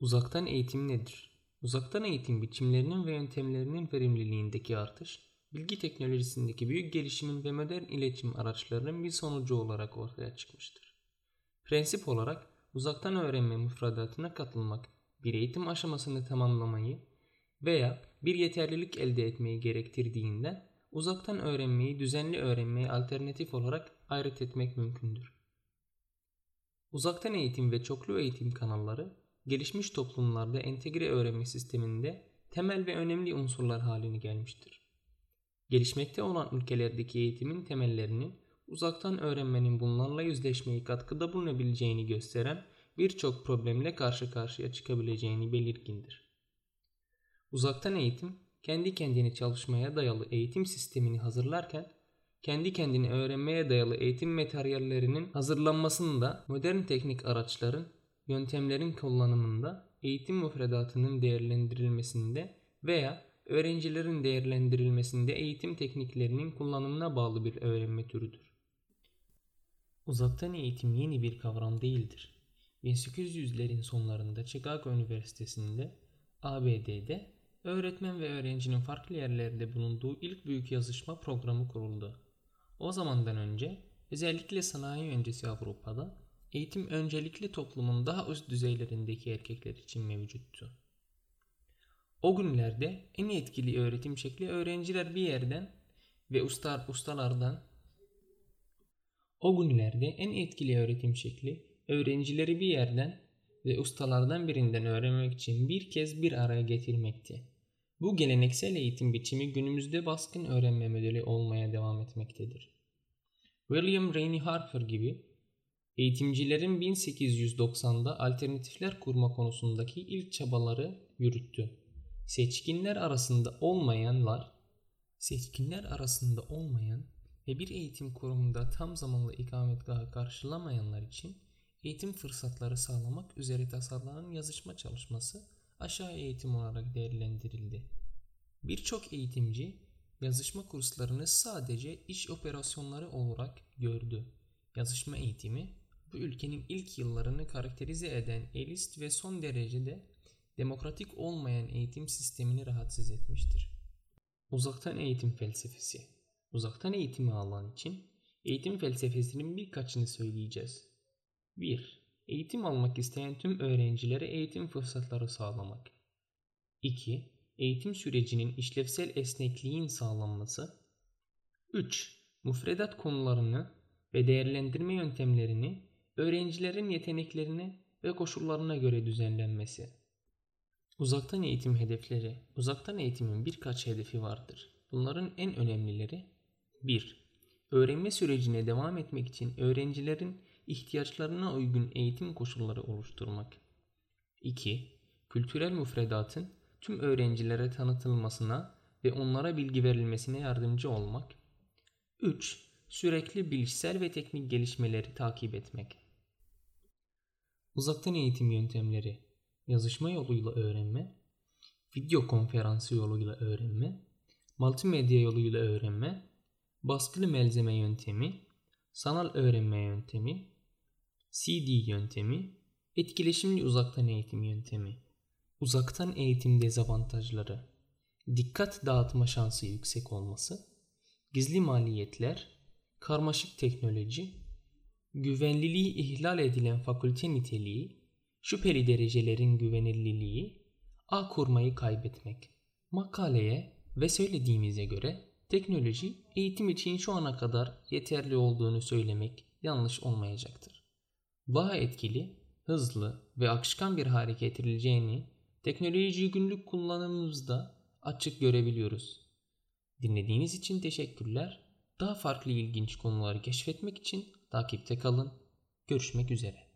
Uzaktan eğitim nedir? Uzaktan eğitim biçimlerinin ve yöntemlerinin verimliliğindeki artış, bilgi teknolojisindeki büyük gelişimin ve modern iletişim araçlarının bir sonucu olarak ortaya çıkmıştır. Prensip olarak uzaktan öğrenme müfredatına katılmak, bir eğitim aşamasını tamamlamayı veya bir yeterlilik elde etmeyi gerektirdiğinden uzaktan öğrenmeyi düzenli öğrenmeye alternatif olarak ayrıt etmek mümkündür. Uzaktan eğitim ve çoklu eğitim kanalları gelişmiş toplumlarda entegre öğrenme sisteminde temel ve önemli unsurlar haline gelmiştir. Gelişmekte olan ülkelerdeki eğitimin temellerinin uzaktan öğrenmenin bunlarla yüzleşmeyi katkıda bulunabileceğini gösteren birçok problemle karşı karşıya çıkabileceğini belirgindir. Uzaktan eğitim, kendi kendini çalışmaya dayalı eğitim sistemini hazırlarken, kendi kendini öğrenmeye dayalı eğitim materyallerinin hazırlanmasında modern teknik araçların yöntemlerin kullanımında, eğitim müfredatının değerlendirilmesinde veya öğrencilerin değerlendirilmesinde eğitim tekniklerinin kullanımına bağlı bir öğrenme türüdür. Uzaktan eğitim yeni bir kavram değildir. 1800'lerin sonlarında Chicago Üniversitesi'nde ABD'de öğretmen ve öğrencinin farklı yerlerde bulunduğu ilk büyük yazışma programı kuruldu. O zamandan önce özellikle sanayi öncesi Avrupa'da eğitim öncelikli toplumun daha üst düzeylerindeki erkekler için mevcuttu. O günlerde en etkili öğretim şekli öğrenciler bir yerden ve usta, ustalardan o günlerde en etkili öğretim şekli öğrencileri bir yerden ve ustalardan birinden öğrenmek için bir kez bir araya getirmekti. Bu geleneksel eğitim biçimi günümüzde baskın öğrenme modeli olmaya devam etmektedir. William Rainey Harper gibi eğitimcilerin 1890'da alternatifler kurma konusundaki ilk çabaları yürüttü. Seçkinler arasında olmayanlar, seçkinler arasında olmayan ve bir eğitim kurumunda tam zamanlı ikametgahı karşılamayanlar için eğitim fırsatları sağlamak üzere tasarlanan yazışma çalışması aşağı eğitim olarak değerlendirildi. Birçok eğitimci yazışma kurslarını sadece iş operasyonları olarak gördü. Yazışma eğitimi bu ülkenin ilk yıllarını karakterize eden elist ve son derecede demokratik olmayan eğitim sistemini rahatsız etmiştir. Uzaktan eğitim felsefesi Uzaktan eğitimi alan için eğitim felsefesinin birkaçını söyleyeceğiz. 1. Eğitim almak isteyen tüm öğrencilere eğitim fırsatları sağlamak. 2. Eğitim sürecinin işlevsel esnekliğin sağlanması. 3. Müfredat konularını ve değerlendirme yöntemlerini öğrencilerin yeteneklerine ve koşullarına göre düzenlenmesi. Uzaktan eğitim hedefleri. Uzaktan eğitimin birkaç hedefi vardır. Bunların en önemlileri 1. Öğrenme sürecine devam etmek için öğrencilerin ihtiyaçlarına uygun eğitim koşulları oluşturmak. 2. Kültürel müfredatın tüm öğrencilere tanıtılmasına ve onlara bilgi verilmesine yardımcı olmak. 3. Sürekli bilişsel ve teknik gelişmeleri takip etmek. Uzaktan eğitim yöntemleri yazışma yoluyla öğrenme, video konferansı yoluyla öğrenme, multimedya yoluyla öğrenme, baskılı malzeme yöntemi, sanal öğrenme yöntemi, CD yöntemi, etkileşimli uzaktan eğitim yöntemi. Uzaktan eğitim dezavantajları. Dikkat dağıtma şansı yüksek olması, gizli maliyetler, karmaşık teknoloji, güvenliliği ihlal edilen fakülte niteliği, şüpheli derecelerin güvenilirliği, ağ kurmayı kaybetmek. Makaleye ve söylediğimize göre teknoloji eğitim için şu ana kadar yeterli olduğunu söylemek yanlış olmayacaktır. Daha etkili, hızlı ve akışkan bir hale getirileceğini teknolojiyi günlük kullanımımızda açık görebiliyoruz. Dinlediğiniz için teşekkürler. Daha farklı ilginç konuları keşfetmek için takipte kalın. Görüşmek üzere.